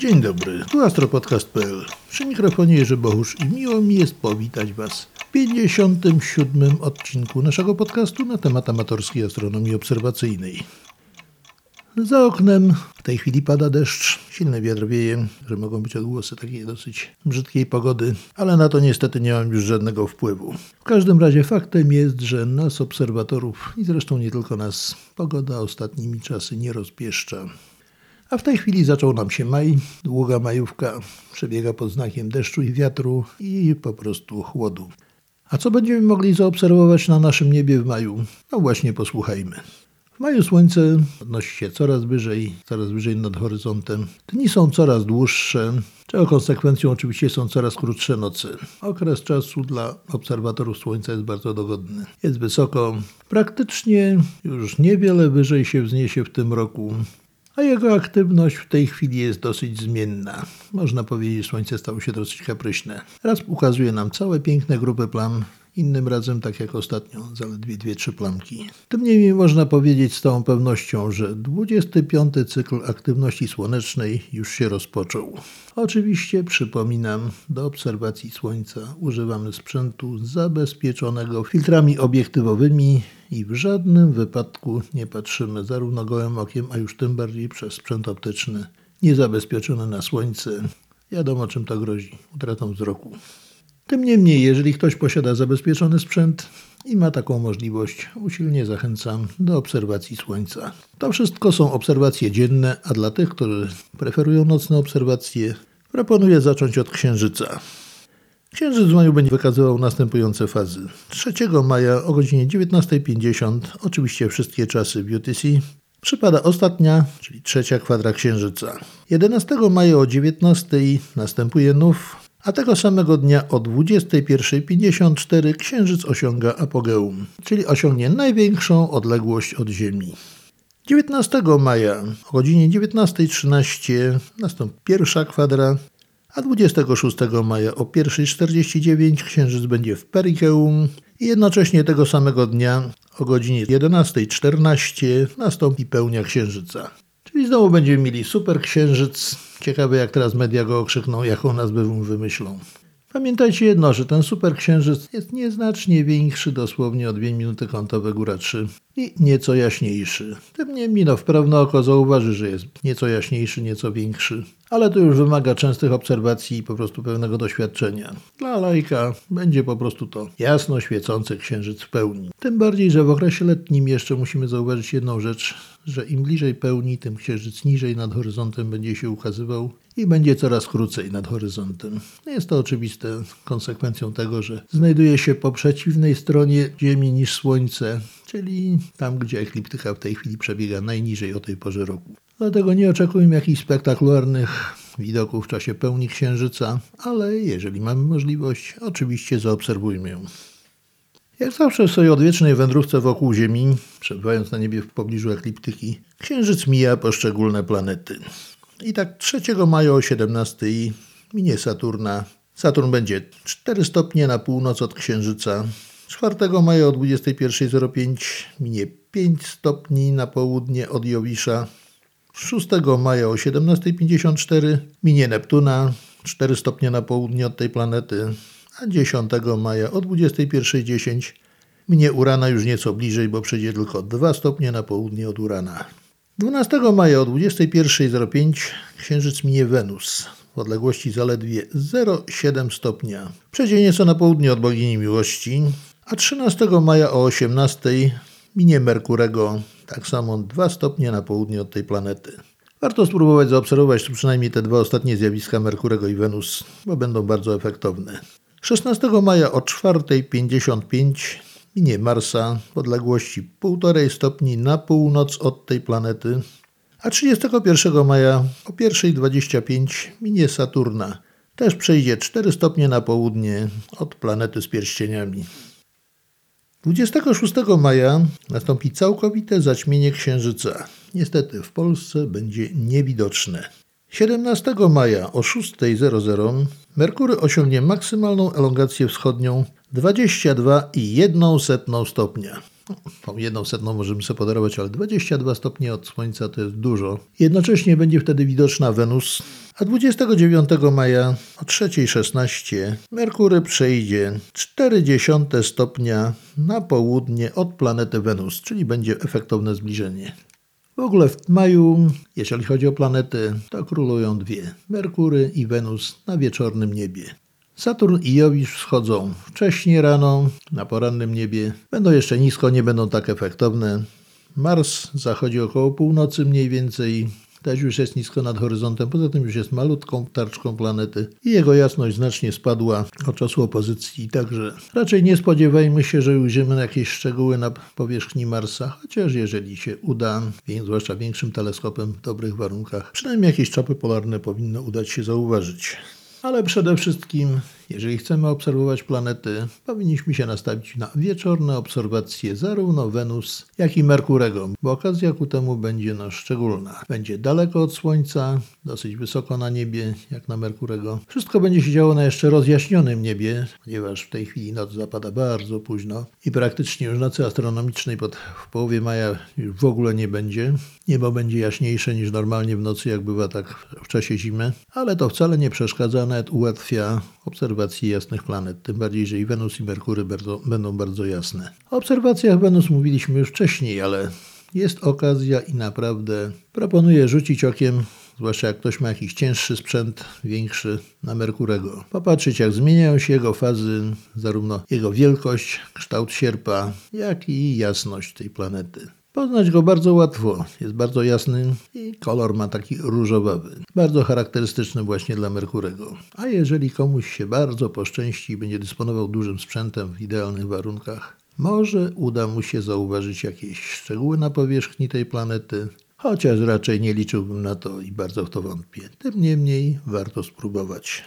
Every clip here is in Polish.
Dzień dobry, tu astropodcast.pl. Przy mikrofonie Jerzy Bohusz i miło mi jest powitać Was w 57. odcinku naszego podcastu na temat amatorskiej astronomii obserwacyjnej. Za oknem w tej chwili pada deszcz, silny wiatr wieje, że mogą być odgłosy takiej dosyć brzydkiej pogody, ale na to niestety nie mam już żadnego wpływu. W każdym razie faktem jest, że nas obserwatorów i zresztą nie tylko nas, pogoda ostatnimi czasy nie rozpieszcza. A w tej chwili zaczął nam się maj, długa majówka przebiega pod znakiem deszczu i wiatru i po prostu chłodu. A co będziemy mogli zaobserwować na naszym niebie w maju? No właśnie posłuchajmy. W maju słońce podnosi się coraz wyżej, coraz wyżej nad horyzontem. Dni są coraz dłuższe, czego konsekwencją oczywiście są coraz krótsze noce. Okres czasu dla obserwatorów słońca jest bardzo dogodny. Jest wysoko, praktycznie już niewiele wyżej się wzniesie w tym roku a jego aktywność w tej chwili jest dosyć zmienna. Można powiedzieć, Słońce stało się dosyć kapryśne. Raz ukazuje nam całe piękne grupy plam, innym razem, tak jak ostatnio, zaledwie dwie, trzy plamki. Tym niemniej można powiedzieć z całą pewnością, że 25. cykl aktywności słonecznej już się rozpoczął. Oczywiście, przypominam, do obserwacji Słońca używamy sprzętu zabezpieczonego filtrami obiektywowymi i w żadnym wypadku nie patrzymy zarówno gołym okiem, a już tym bardziej przez sprzęt optyczny niezabezpieczony na Słońce. Wiadomo, czym to grozi utratą wzroku. Tym niemniej, jeżeli ktoś posiada zabezpieczony sprzęt i ma taką możliwość, usilnie zachęcam do obserwacji Słońca. To wszystko są obserwacje dzienne, a dla tych, którzy preferują nocne obserwacje, proponuję zacząć od Księżyca. Księżyc w maju będzie wykazywał następujące fazy. 3 maja o godzinie 19.50, oczywiście wszystkie czasy w UTC, przypada ostatnia, czyli trzecia kwadra Księżyca. 11 maja o 19.00 następuje nów, a tego samego dnia o 21.54 Księżyc osiąga apogeum, czyli osiągnie największą odległość od Ziemi. 19 maja o godzinie 19.13 nastąpi pierwsza kwadra, a 26 maja o 1.49 Księżyc będzie w Perikeum i jednocześnie tego samego dnia o godzinie 11.14 nastąpi pełnia Księżyca. Czyli znowu będziemy mieli super księżyc. Ciekawe jak teraz media go okrzykną, jaką nazwę mu wymyślą. Pamiętajcie jedno, że ten super księżyc jest nieznacznie większy, dosłownie o 2 minuty kątowe góra 3 i nieco jaśniejszy. Tym niemniej no, wprawne oko zauważy, że jest nieco jaśniejszy, nieco większy ale to już wymaga częstych obserwacji i po prostu pewnego doświadczenia. Dla lajka będzie po prostu to jasno świecący księżyc w pełni. Tym bardziej, że w okresie letnim jeszcze musimy zauważyć jedną rzecz, że im bliżej pełni, tym księżyc niżej nad horyzontem będzie się ukazywał i będzie coraz krócej nad horyzontem. Jest to oczywiste konsekwencją tego, że znajduje się po przeciwnej stronie Ziemi niż Słońce, czyli tam, gdzie ekliptyka w tej chwili przebiega najniżej o tej porze roku. Dlatego nie oczekujmy jakichś spektakularnych widoków w czasie pełni księżyca, ale jeżeli mamy możliwość, oczywiście zaobserwujmy ją. Jak zawsze w swojej odwiecznej wędrówce wokół Ziemi, przebywając na niebie w pobliżu ekliptyki, Księżyc mija poszczególne planety. I tak 3 maja o 17 minie Saturna. Saturn będzie 4 stopnie na północ od Księżyca. 4 maja o 21.05 minie 5 stopni na południe od Jowisza. 6 maja o 17.54 minie Neptuna, 4 stopnie na południe od tej planety, a 10 maja o 21.10 minie Urana już nieco bliżej, bo przejdzie tylko 2 stopnie na południe od Urana. 12 maja o 21.05 Księżyc minie Wenus w odległości zaledwie 0,7 stopnia. Przejdzie nieco na południe od bogini miłości, a 13 maja o 18.00 minie Merkurego tak samo 2 stopnie na południe od tej planety. Warto spróbować zaobserwować przynajmniej te dwa ostatnie zjawiska Merkurego i Wenus, bo będą bardzo efektowne. 16 maja o 4.55 minie Marsa w odległości 1,5 stopni na północ od tej planety, a 31 maja o 1.25 minie Saturna. Też przejdzie 4 stopnie na południe od planety z pierścieniami. 26 maja nastąpi całkowite zaćmienie Księżyca. Niestety w Polsce będzie niewidoczne. 17 maja o 6.00 Merkury osiągnie maksymalną elongację wschodnią 22,1 stopnia. No, tą jedną setną możemy sobie podarować, ale 22 stopnie od Słońca to jest dużo. Jednocześnie będzie wtedy widoczna Wenus, A 29 maja o 3.16 Merkury przejdzie 0,4 stopnia na południe od planety Wenus, czyli będzie efektowne zbliżenie. W ogóle w maju, jeżeli chodzi o planety, to królują dwie: Merkury i Wenus na wieczornym niebie. Saturn i Jowisz wschodzą wcześniej rano na porannym niebie. Będą jeszcze nisko, nie będą tak efektowne. Mars zachodzi około północy mniej więcej. Też już jest nisko nad horyzontem, poza tym już jest malutką tarczką planety i jego jasność znacznie spadła od czasu opozycji, także raczej nie spodziewajmy się, że ujrzymy jakieś szczegóły na powierzchni Marsa, chociaż jeżeli się uda, zwłaszcza większym teleskopem w dobrych warunkach, przynajmniej jakieś czapy polarne powinno udać się zauważyć. Ale przede wszystkim, jeżeli chcemy obserwować planety, powinniśmy się nastawić na wieczorne obserwacje zarówno Wenus, jak i Merkurego, bo okazja ku temu będzie no szczególna. Będzie daleko od Słońca, dosyć wysoko na niebie, jak na Merkurego. Wszystko będzie się działo na jeszcze rozjaśnionym niebie, ponieważ w tej chwili noc zapada bardzo późno i praktycznie już nocy astronomicznej pod, w połowie maja już w ogóle nie będzie. Niebo będzie jaśniejsze niż normalnie w nocy, jak bywa tak w czasie zimy, ale to wcale nie przeszkadza, nawet ułatwia obserwację jasnych planet, tym bardziej, że i Wenus i Merkury bardzo, będą bardzo jasne. O obserwacjach Wenus mówiliśmy już wcześniej, ale jest okazja i naprawdę proponuję rzucić okiem zwłaszcza jak ktoś ma jakiś cięższy sprzęt, większy, na Merkurego. Popatrzeć, jak zmieniają się jego fazy, zarówno jego wielkość, kształt sierpa, jak i jasność tej planety. Poznać go bardzo łatwo, jest bardzo jasny i kolor ma taki różowawy, bardzo charakterystyczny właśnie dla Merkurego. A jeżeli komuś się bardzo poszczęści i będzie dysponował dużym sprzętem w idealnych warunkach, może uda mu się zauważyć jakieś szczegóły na powierzchni tej planety, chociaż raczej nie liczyłbym na to i bardzo w to wątpię. Tym niemniej warto spróbować.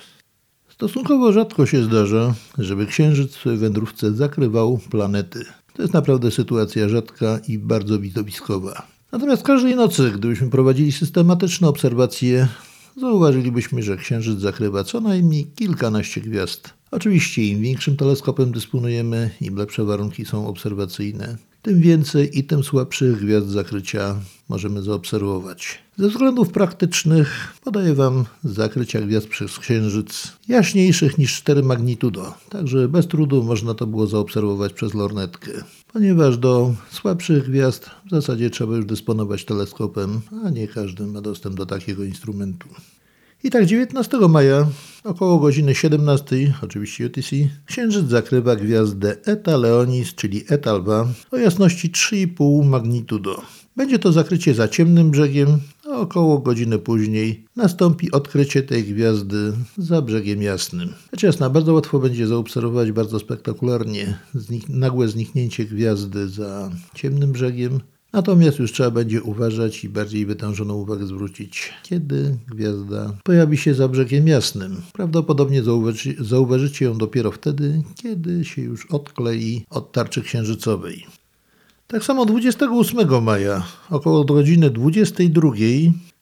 Stosunkowo rzadko się zdarza, żeby księżyc w wędrówce zakrywał planety. To jest naprawdę sytuacja rzadka i bardzo widowiskowa. Natomiast każdej nocy, gdybyśmy prowadzili systematyczne obserwacje, zauważylibyśmy, że Księżyc zakrywa co najmniej kilkanaście gwiazd. Oczywiście im większym teleskopem dysponujemy, im lepsze warunki są obserwacyjne, tym więcej i tym słabszych gwiazd zakrycia możemy zaobserwować. Ze względów praktycznych podaję Wam zakrycia gwiazd przez Księżyc jaśniejszych niż 4 magnitudo, także bez trudu można to było zaobserwować przez lornetkę. Ponieważ do słabszych gwiazd w zasadzie trzeba już dysponować teleskopem, a nie każdy ma dostęp do takiego instrumentu. I tak 19 maja około godziny 17, oczywiście UTC, Księżyc zakrywa gwiazdę Eta Leonis, czyli Eta Alba, o jasności 3,5 magnitudo. Będzie to zakrycie za ciemnym brzegiem, a około godziny później nastąpi odkrycie tej gwiazdy za brzegiem jasnym. Rzecz jasna, bardzo łatwo będzie zaobserwować bardzo spektakularnie nagłe zniknięcie gwiazdy za ciemnym brzegiem, Natomiast już trzeba będzie uważać i bardziej wytężoną uwagę zwrócić, kiedy gwiazda pojawi się za brzegiem jasnym. Prawdopodobnie zauważy, zauważycie ją dopiero wtedy, kiedy się już odklei od tarczy księżycowej. Tak samo 28 maja, około godziny 22,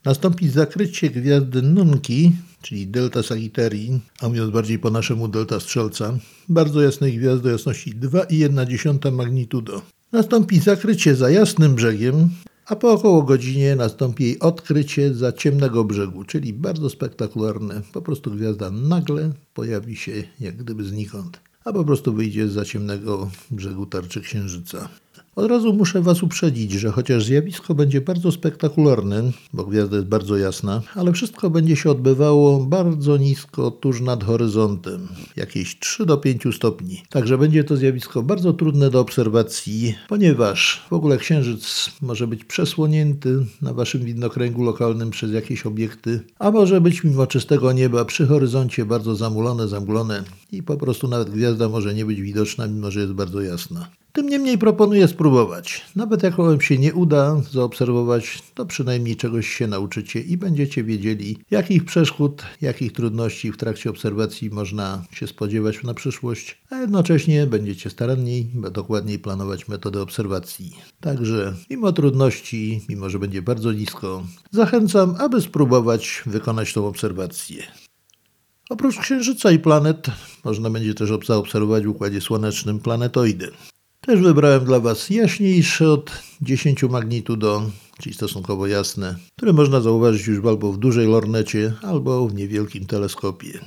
nastąpi zakrycie gwiazdy Nunki, czyli Delta Sagittarii, a mówiąc bardziej po naszemu Delta Strzelca, bardzo jasnej gwiazdy o jasności 2,1 magnitudo. Nastąpi zakrycie za jasnym brzegiem, a po około godzinie nastąpi jej odkrycie za ciemnego brzegu, czyli bardzo spektakularne. Po prostu gwiazda nagle pojawi się jak gdyby znikąd, a po prostu wyjdzie za ciemnego brzegu tarczy księżyca. Od razu muszę Was uprzedzić, że chociaż zjawisko będzie bardzo spektakularne, bo gwiazda jest bardzo jasna, ale wszystko będzie się odbywało bardzo nisko, tuż nad horyzontem, jakieś 3 do 5 stopni. Także będzie to zjawisko bardzo trudne do obserwacji, ponieważ w ogóle księżyc może być przesłonięty na Waszym widnokręgu lokalnym przez jakieś obiekty, a może być mimo czystego nieba przy horyzoncie bardzo zamulone, zamglone i po prostu nawet gwiazda może nie być widoczna, mimo że jest bardzo jasna. Tym niemniej proponuję spróbować. Nawet jak Wam się nie uda zaobserwować, to przynajmniej czegoś się nauczycie i będziecie wiedzieli, jakich przeszkód, jakich trudności w trakcie obserwacji można się spodziewać na przyszłość, a jednocześnie będziecie staranniej, dokładniej planować metodę obserwacji. Także, mimo trudności, mimo że będzie bardzo nisko, zachęcam, aby spróbować wykonać tą obserwację. Oprócz Księżyca i planet, można będzie też zaobserwować w Układzie Słonecznym planetoidy. Też wybrałem dla Was jaśniejsze od 10 magnitudo, czyli stosunkowo jasne, które można zauważyć już albo w dużej lornecie, albo w niewielkim teleskopie.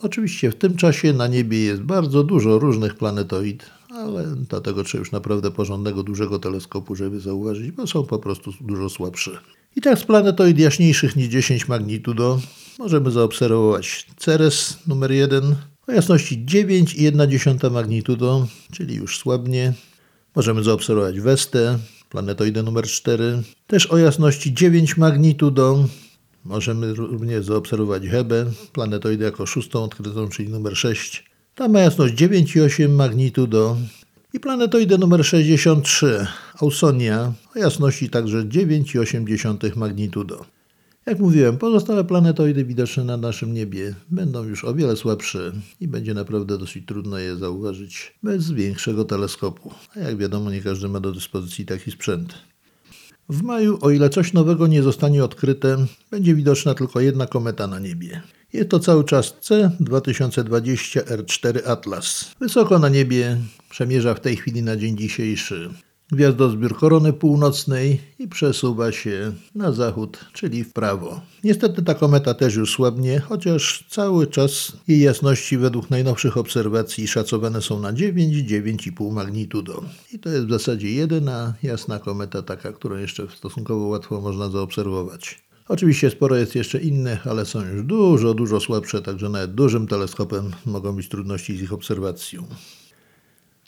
Oczywiście w tym czasie na niebie jest bardzo dużo różnych planetoid, ale dlatego trzeba już naprawdę porządnego, dużego teleskopu, żeby zauważyć, bo są po prostu dużo słabsze. I tak z planetoid jaśniejszych niż 10 magnitudo możemy zaobserwować Ceres numer 1 o jasności 9,1 magnitudo, czyli już słabnie. Możemy zaobserwować Westę, planetoidę numer 4, też o jasności 9 magnitudo. Możemy również zaobserwować Hebę, planetoidę jako szóstą odkrytą, czyli numer 6. Ta ma jasność 9,8 magnitudo. I planetoidę numer 63, Ausonia, o jasności także 9,8 magnitudo. Jak mówiłem, pozostałe planetoidy widoczne na naszym niebie będą już o wiele słabsze i będzie naprawdę dosyć trudno je zauważyć bez większego teleskopu. A jak wiadomo, nie każdy ma do dyspozycji taki sprzęt. W maju, o ile coś nowego nie zostanie odkryte, będzie widoczna tylko jedna kometa na niebie. Jest to cały czas C2020 R4 Atlas. Wysoko na niebie przemierza w tej chwili na dzień dzisiejszy gwiazdozbiór korony północnej i przesuwa się na zachód, czyli w prawo. Niestety ta kometa też już słabnie, chociaż cały czas jej jasności według najnowszych obserwacji szacowane są na 9-9,5 magnitudo. I to jest w zasadzie jedyna jasna kometa taka, którą jeszcze stosunkowo łatwo można zaobserwować. Oczywiście sporo jest jeszcze innych, ale są już dużo, dużo słabsze, także nawet dużym teleskopem mogą być trudności z ich obserwacją.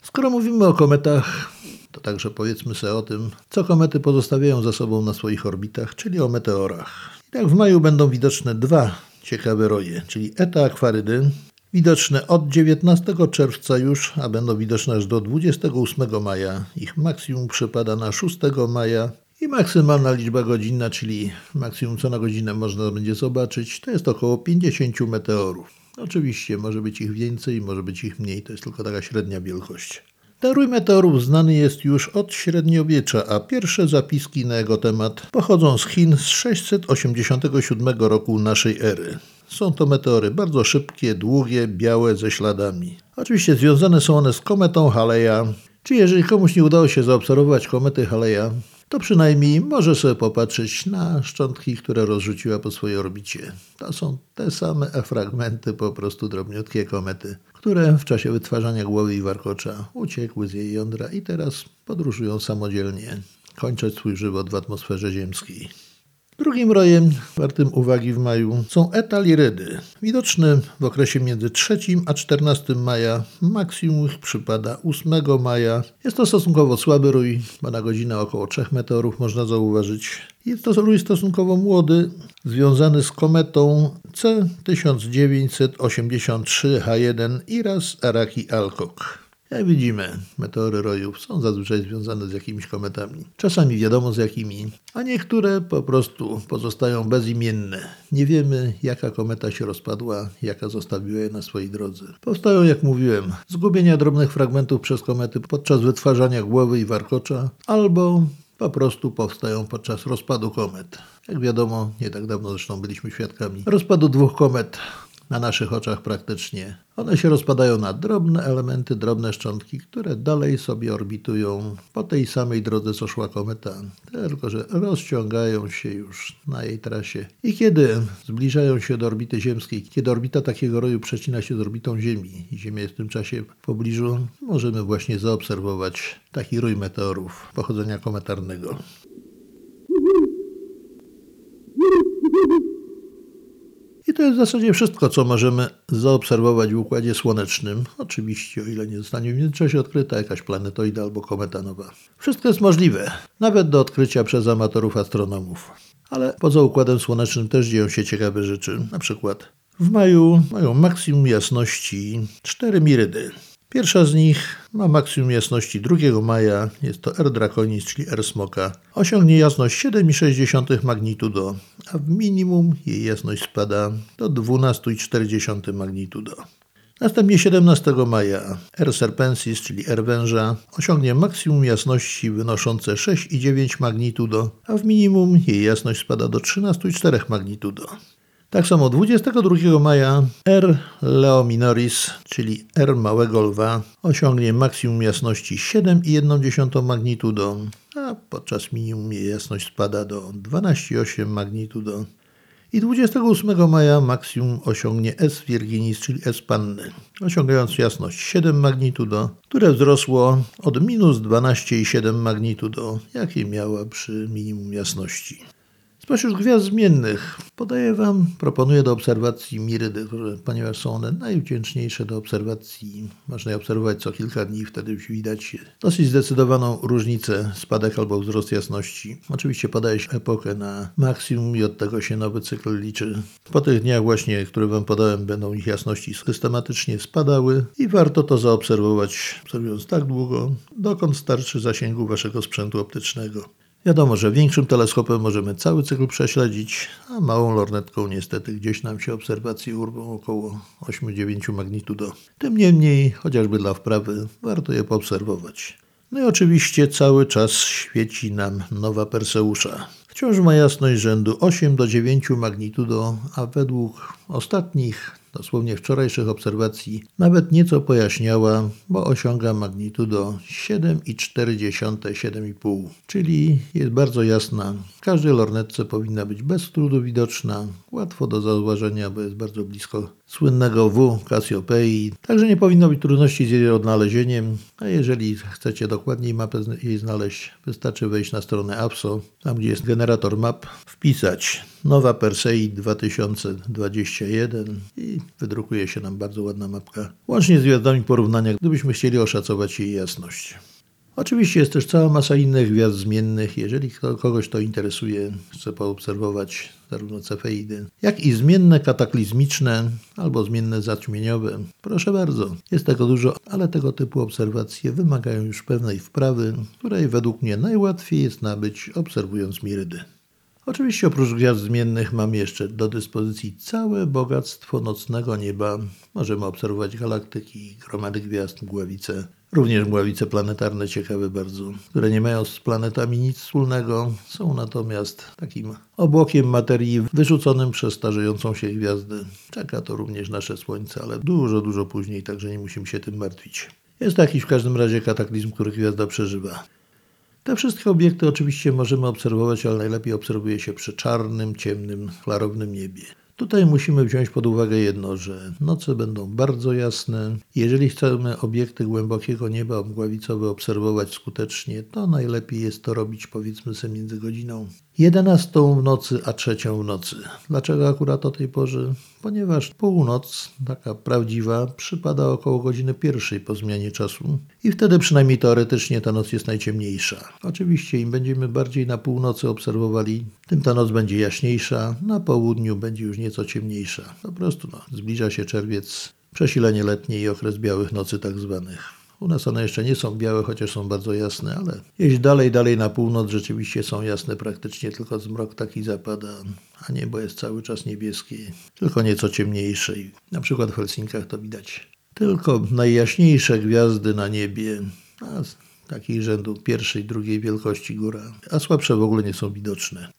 Skoro mówimy o kometach, to także powiedzmy sobie o tym, co komety pozostawiają za sobą na swoich orbitach, czyli o meteorach. I tak w maju będą widoczne dwa ciekawe roje, czyli Eta Aquarydy, widoczne od 19 czerwca już, a będą widoczne aż do 28 maja. Ich maksimum przypada na 6 maja i maksymalna liczba godzinna, czyli maksimum co na godzinę można będzie zobaczyć, to jest około 50 meteorów. Oczywiście może być ich więcej, może być ich mniej, to jest tylko taka średnia wielkość. Ten meteorów znany jest już od średniowiecza, a pierwsze zapiski na jego temat pochodzą z Chin z 687 roku naszej ery. Są to meteory bardzo szybkie, długie, białe, ze śladami. Oczywiście związane są one z kometą Haleja, czy jeżeli komuś nie udało się zaobserwować komety Haleja, to przynajmniej może sobie popatrzeć na szczątki, które rozrzuciła po swojej orbicie. To są te same fragmenty, po prostu drobniutkie komety, które w czasie wytwarzania głowy i warkocza uciekły z jej jądra i teraz podróżują samodzielnie, kończąc swój żywot w atmosferze ziemskiej. Drugim rojem wartym uwagi w maju są etalirydy. Widoczne w okresie między 3 a 14 maja, maksimum ich przypada 8 maja. Jest to stosunkowo słaby rój, bo na godzinę około 3 meteorów można zauważyć. Jest to rój stosunkowo młody, związany z kometą C1983H1 Iras Araki Alcock. Jak widzimy, meteory rojów są zazwyczaj związane z jakimiś kometami. Czasami wiadomo z jakimi, a niektóre po prostu pozostają bezimienne. Nie wiemy, jaka kometa się rozpadła, jaka zostawiła je na swojej drodze. Powstają, jak mówiłem, zgubienia drobnych fragmentów przez komety podczas wytwarzania głowy i warkocza, albo po prostu powstają podczas rozpadu komet. Jak wiadomo, nie tak dawno zresztą byliśmy świadkami rozpadu dwóch komet na naszych oczach praktycznie. One się rozpadają na drobne elementy, drobne szczątki, które dalej sobie orbitują po tej samej drodze, co szła kometa, tylko że rozciągają się już na jej trasie. I kiedy zbliżają się do orbity ziemskiej, kiedy orbita takiego roju przecina się z orbitą Ziemi i Ziemia jest w tym czasie w pobliżu, możemy właśnie zaobserwować taki rój meteorów pochodzenia kometarnego. I to jest w zasadzie wszystko, co możemy zaobserwować w Układzie Słonecznym. Oczywiście, o ile nie zostanie w międzyczasie odkryta jakaś planetoida albo kometa nowa. Wszystko jest możliwe, nawet do odkrycia przez amatorów astronomów. Ale poza Układem Słonecznym też dzieją się ciekawe rzeczy. Na przykład w maju mają maksimum jasności 4 mirydy. Pierwsza z nich ma maksimum jasności 2 maja, jest to R Draconis, czyli R Smoka. Osiągnie jasność 7,6 magnitudo, a w minimum jej jasność spada do 12,4 magnitudo. Następnie 17 maja R Serpensis, czyli R węża, osiągnie maksimum jasności wynoszące 6,9 magnitudo, a w minimum jej jasność spada do 13,4 magnitudo. Tak samo 22 maja R Leo Minoris, czyli R małego lwa, osiągnie maksimum jasności 7,1 magnitudo, a podczas minimum jej jasność spada do 12,8 magnitudo. I 28 maja maksimum osiągnie S Virginis, czyli S Panny, osiągając jasność 7 magnitudo, które wzrosło od minus 12,7 magnitudo, jakie miała przy minimum jasności. Spośród gwiazd zmiennych podaję Wam, proponuję do obserwacji Mirydy, ponieważ są one najwdzięczniejsze do obserwacji. Można je obserwować co kilka dni, wtedy widać dosyć zdecydowaną różnicę, spadek albo wzrost jasności. Oczywiście podaje się epokę na maksimum i od tego się nowy cykl liczy. Po tych dniach właśnie, które Wam podałem, będą ich jasności systematycznie spadały i warto to zaobserwować, obserwując tak długo, dokąd starczy zasięgu Waszego sprzętu optycznego. Wiadomo, że większym teleskopem możemy cały cykl prześledzić, a małą lornetką niestety gdzieś nam się obserwacje urwą około 8-9 magnitudo. Tym niemniej, chociażby dla wprawy, warto je poobserwować. No i oczywiście cały czas świeci nam nowa Perseusza. Wciąż ma jasność rzędu 8 do 9 magnitudo, a według ostatnich dosłownie wczorajszych obserwacji, nawet nieco pojaśniała, bo osiąga magnitudo 7,4-7,5, czyli jest bardzo jasna. W każdej lornetce powinna być bez trudu widoczna, łatwo do zauważenia, bo jest bardzo blisko słynnego W Cassiopeii, także nie powinno być trudności z jej odnalezieniem, a jeżeli chcecie dokładniej mapę jej znaleźć, wystarczy wejść na stronę APSO, tam gdzie jest generator map, wpisać Nowa Persei 2021 i wydrukuje się nam bardzo ładna mapka, łącznie z gwiazdami porównania, gdybyśmy chcieli oszacować jej jasność. Oczywiście jest też cała masa innych gwiazd zmiennych. Jeżeli kogoś to interesuje, chce poobserwować zarówno cefeidy, jak i zmienne kataklizmiczne albo zmienne zaćmieniowe, proszę bardzo. Jest tego dużo, ale tego typu obserwacje wymagają już pewnej wprawy, której według mnie najłatwiej jest nabyć obserwując mirydy. Oczywiście oprócz gwiazd zmiennych mamy jeszcze do dyspozycji całe bogactwo nocnego nieba. Możemy obserwować galaktyki, gromady gwiazd, mgławice, również mgławice planetarne ciekawe bardzo, które nie mają z planetami nic wspólnego, są natomiast takim obłokiem materii wyrzuconym przez starzejącą się gwiazdę. Czeka to również nasze Słońce, ale dużo, dużo później, także nie musimy się tym martwić. Jest jakiś w każdym razie kataklizm, który gwiazda przeżywa. Te wszystkie obiekty oczywiście możemy obserwować, ale najlepiej obserwuje się przy czarnym, ciemnym, klarownym niebie. Tutaj musimy wziąć pod uwagę jedno, że noce będą bardzo jasne. Jeżeli chcemy obiekty głębokiego nieba mgławicowe obserwować skutecznie, to najlepiej jest to robić powiedzmy sobie między godziną 11 w nocy, a trzecią w nocy. Dlaczego akurat o tej porze? Ponieważ północ, taka prawdziwa, przypada około godziny pierwszej po zmianie czasu i wtedy przynajmniej teoretycznie ta noc jest najciemniejsza. Oczywiście im będziemy bardziej na północy obserwowali, tym ta noc będzie jaśniejsza, na południu będzie już nieco ciemniejsza. Po prostu no, zbliża się czerwiec, przesilenie letnie i okres białych nocy tak zwanych. U nas one jeszcze nie są białe, chociaż są bardzo jasne, ale jeśli dalej, dalej na północ rzeczywiście są jasne praktycznie, tylko zmrok taki zapada, a niebo jest cały czas niebieskie, tylko nieco ciemniejsze. Na przykład w Helsinkach to widać. Tylko najjaśniejsze gwiazdy na niebie, a takich rzędu pierwszej, drugiej wielkości góra, a słabsze w ogóle nie są widoczne.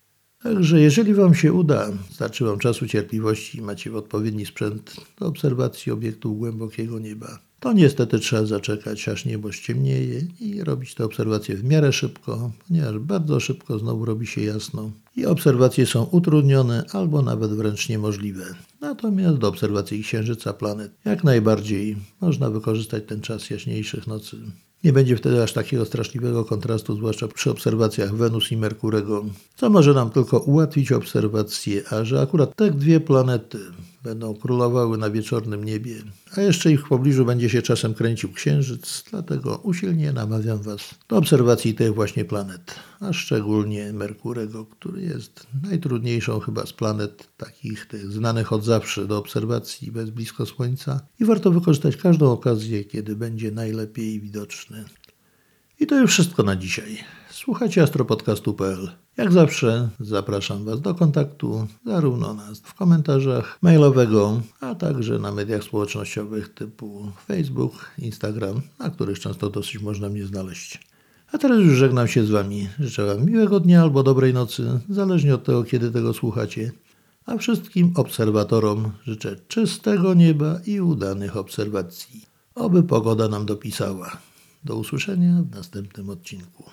Także jeżeli Wam się uda, starczy Wam czasu, cierpliwości i macie odpowiedni sprzęt do obserwacji obiektu głębokiego nieba, to niestety trzeba zaczekać, aż niebo ściemnieje i robić te obserwacje w miarę szybko, ponieważ bardzo szybko znowu robi się jasno i obserwacje są utrudnione albo nawet wręcz niemożliwe. Natomiast do obserwacji księżyca, planet jak najbardziej można wykorzystać ten czas jaśniejszych nocy. Nie będzie wtedy aż takiego straszliwego kontrastu, zwłaszcza przy obserwacjach Wenus i Merkurego, co może nam tylko ułatwić obserwacje, a że akurat te dwie planety będą królowały na wieczornym niebie, a jeszcze ich w pobliżu będzie się czasem kręcił księżyc, dlatego usilnie namawiam Was do obserwacji tych właśnie planet, a szczególnie Merkurego, który jest najtrudniejszą chyba z planet takich tych znanych od zawsze do obserwacji bez blisko Słońca i warto wykorzystać każdą okazję, kiedy będzie najlepiej widoczny. I to już wszystko na dzisiaj. Słuchajcie astropodcastu.pl. Jak zawsze zapraszam Was do kontaktu zarówno nas w komentarzach mailowego, a także na mediach społecznościowych typu Facebook, Instagram, na których często dosyć można mnie znaleźć. A teraz już żegnam się z Wami. Życzę Wam miłego dnia albo dobrej nocy, zależnie od tego, kiedy tego słuchacie. A wszystkim obserwatorom życzę czystego nieba i udanych obserwacji. Oby pogoda nam dopisała. Do usłyszenia w następnym odcinku.